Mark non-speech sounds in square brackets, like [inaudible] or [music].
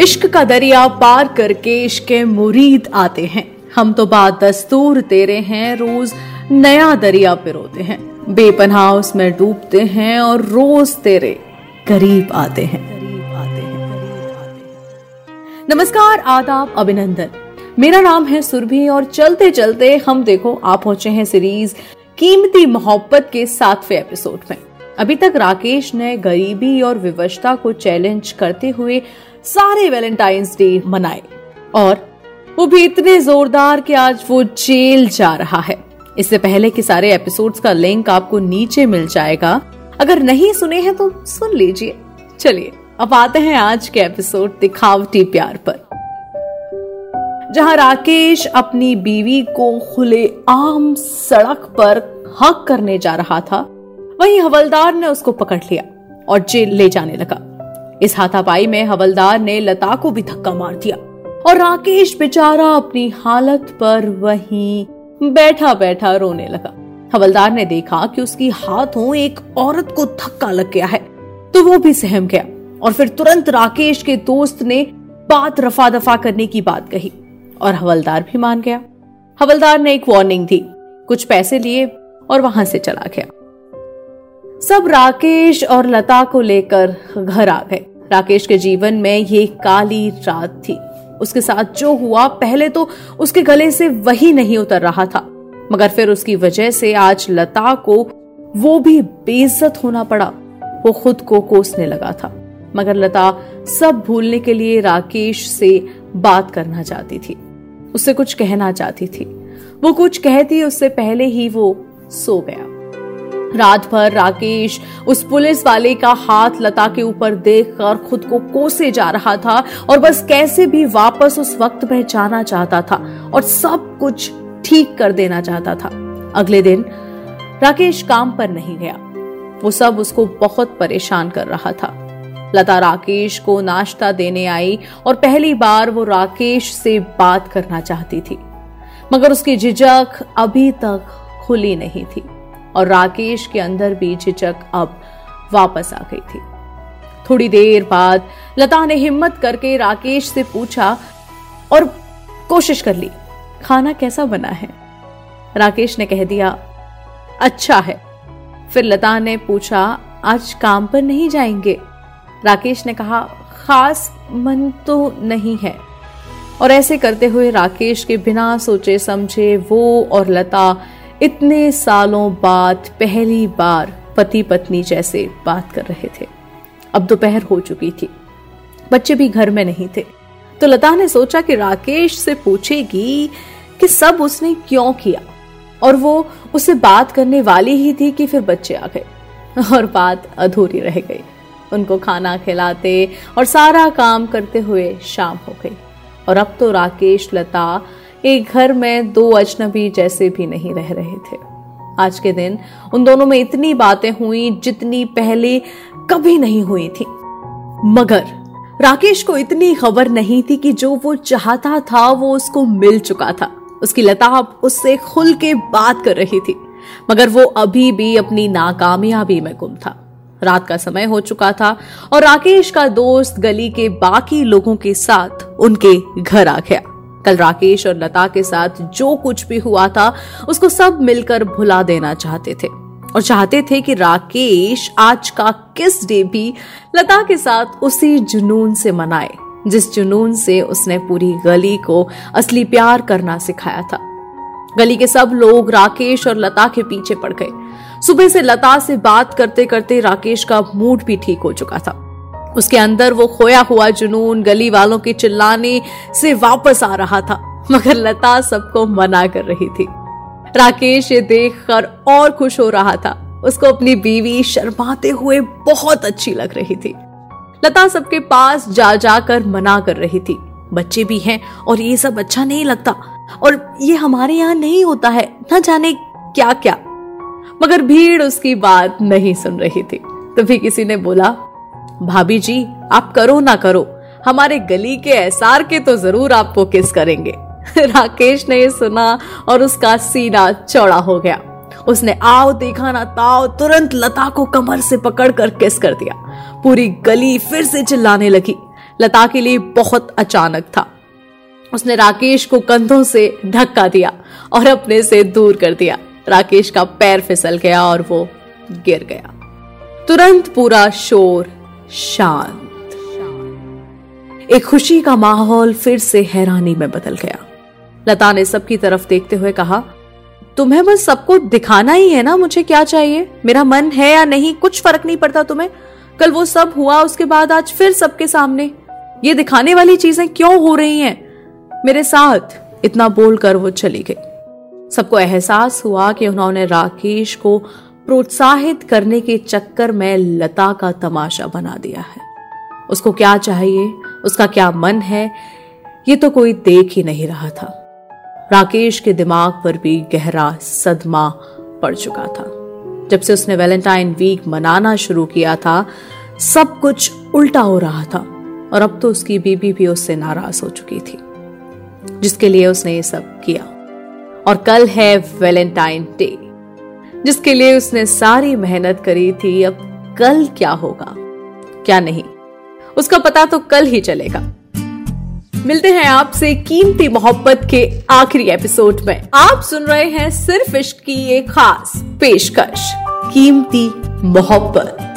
इश्क का दरिया पार करके इश्क के मुरीद आते हैं। हम तो बात दस्तूर तेरे हैं, रोज नया दरिया पिरोते हैं। बेपनाह उसमें डूबते हैं और रोज तेरे करीब आते हैं। नमस्कार, आदाब, अभिनंदन। मेरा नाम है सुरभि और चलते चलते हम देखो, आप पहुँचे हैं सीरीज़ कीमती मोहब्बत के सातवें एपिसोड में। अभी तक राकेश ने गरीबी और विवशता को चैलेंज करते हुए सारे वैलेंटाइंस डे मनाए। और वो भी इतने जोरदार कि आज वो जेल जा रहा है। इससे पहले के सारे एपिसोड्स का लिंक आपको नीचे मिल जाएगा। अगर नहीं सुने हैं तो सुन लीजिए। चलिए, अब आते हैं आज के एपिसोड दिखावटी प्यार पर। जहाँ राकेश अपनी बीवी को खुले आम सड़क पर हक करने जा रहा था, वहीं हवलदार ने उसको पकड़ लिया और जेल ले जाने लगा। इस हाथापाई में हवलदार ने लता को भी धक्का मार दिया और राकेश बेचारा अपनी हालत पर वहीं बैठा बैठा रोने लगा। हवलदार ने देखा कि उसकी हाथों एक औरत को धक्का लग गया है तो वो भी सहम गया और फिर तुरंत राकेश के दोस्त ने बात रफा दफ़ा करने की बात कही और हवलदार भी मान गया। हवलदार ने एक वार्निंग दी, कुछ पैसे लिए और वहाँ से चला गया। सब राकेश और लता को लेकर घर आ गए। राकेश के जीवन में ये काली रात थी। उसके साथ जो हुआ, पहले तो उसके गले से वही नहीं उतर रहा था। मगर फिर उसकी वजह से आज लता को वो भी बेइज्जत होना पड़ा। वो खुद को कोसने लगा था। मगर लता सब भूलने के लिए राकेश से बात करना चाहती थी। उससे कुछ कहना चाहती थी। वो कुछ कहती, उससे पहले ही वो सो गया। रात भर राकेश उस पुलिस वाले का हाथ लता के ऊपर देखकर खुद को कोसे जा रहा था और बस कैसे भी वापस उस वक्त में जाना चाहता था और सब कुछ ठीक कर देना चाहता था। अगले दिन राकेश काम पर नहीं गया। वो सब उसको बहुत परेशान कर रहा था। लता राकेश को नाश्ता देने आई और पहली बार वो राकेश से बात करना चाहती थी। मगर उसकी झिझक अभी तक खुली नहीं थी। और राकेश के अंदर भी झिझक अब वापस आ गई थी। थोड़ी देर बाद लता ने हिम्मत करके राकेश से पूछा और कोशिश कर ली, खाना कैसा बना है? राकेश ने कह दिया अच्छा है। फिर लता ने पूछा, आज काम पर नहीं जाएँगे? राकेश ने कहा, खास मन तो नहीं है। और ऐसे करते हुए राकेश के बिना सोचे समझे वो और लता इतने सालों बाद पहली बार पति पत्नी जैसे बात कर रहे थे। अब दोपहर हो चुकी थी। बच्चे भी घर में नहीं थे। तो लता ने सोचा कि राकेश से पूछेगी कि सब उसने क्यों किया? और वो उसे बात करने वाली ही थी कि फिर बच्चे आ गए। और बात अधूरी रह गई। उनको खाना खिलाते और सारा काम करते हुए शाम हो गई। और अब तो राकेश, लता एक घर में दो अजनबी जैसे भी नहीं रह रहे थे। आज के दिन उन दोनों में इतनी बातें हुई जितनी पहले कभी नहीं हुई थी। मगर राकेश को इतनी खबर नहीं थी कि जो वो चाहता था वो उसको मिल चुका था। उसकी लताब उससे खुल के बात कर रही थी। मगर वो अभी भी अपनी नाकामयाबी में गुम था। रात का समय हो चुका था और राकेश का दोस्त गली के बाकी लोगों के साथ उनके घर आ गया। कल राकेश और लता के साथ जो कुछ भी हुआ था, उसको सब मिलकर भुला देना चाहते थे। और चाहते थे कि राकेश आज का किस डे भी लता के साथ उसी जुनून से मनाए, जिस जुनून से उसने पूरी गली को असली प्यार करना सिखाया था। गली के सब लोग राकेश और लता के पीछे पड़ गए। सुबह से लता से बात करते करते राकेश का मूड भी ठीक हो चुका था। उसके अंदर वो खोया हुआ जुनून गली वालों के चिल्लाने से वापस आ रहा था, मगर लता सबको मना कर रही थी। राकेश ये देखकर और खुश हो रहा था। उसको अपनी बीवी शर्माते हुए बहुत अच्छी लग रही थी। लता सबके पास जा जाकर मना कर रही थी। बच्चे भी हैं और ये सब अच्छा नहीं लगता और ये हमारे यहाँ नहीं होता है, न जाने क्या क्या मगर भीड़ उसकी बात नहीं सुन रही थी। तभी किसी ने बोला भाभी जी, आप करो ना करो। हमारे गली के एसआर के तो ज़रूर आपको किस करेंगे। [laughs] राकेश ने सुना और उसका सीना चौड़ा हो गया। उसने आओ देखा ना ताओ, तुरंत लता को कमर से पकड़कर किस कर दिया। पूरी गली फिर से चिल्लाने लगी। लता के लिए बहुत अचानक था। उसने राकेश को कंधों से धक्का दिया और अपने से दूर कर दिया। राकेश का पैर फिसल गया और वो गिर गया। तुरंत पूरा शोर शांत। एक खुशी का माहौल फिर से हैरानी में बदल गया। लता ने सबकी तरफ़ देखते हुए कहा, तुम्हें बस सबको दिखाना ही है ना, मुझे क्या चाहिए? मेरा मन है या नहीं? कुछ फ़र्क नहीं पड़ता तुम्हें? कल वो सब हुआ, उसके बाद आज फिर सबके सामने। ये दिखाने वाली चीज़ें क्यों हो रही हैं? मेरे साथ इतना बोलकर वो चली गई। सबको एहसास हुआ कि उन्होंने राकेश को प्रोत्साहित करने के चक्कर में लता का तमाशा बना दिया है। उसको क्या चाहिए? उसका क्या मन है? ये तो कोई देख ही नहीं रहा था। राकेश के दिमाग पर भी गहरा सदमा पड़ चुका था। जब से उसने वैलेंटाइन वीक मनाना शुरू किया था, सब कुछ उल्टा हो रहा था और अब तो उसकी बीबी भी उससे नाराज़ हो चुकी थी, जिसके लिए उसने ये सब किया। और कल है वैलेंटाइन डे। जिसके लिए उसने सारी मेहनत करी थी, अब कल क्या होगा? क्या नहीं? उसका पता तो कल ही चलेगा। मिलते हैं आपसे कीमती मोहब्बत के आखिरी एपिसोड में। आप सुन रहे हैं सिर्फ़ इश्क की एक खास पेशकश। कीमती मोहब्बत।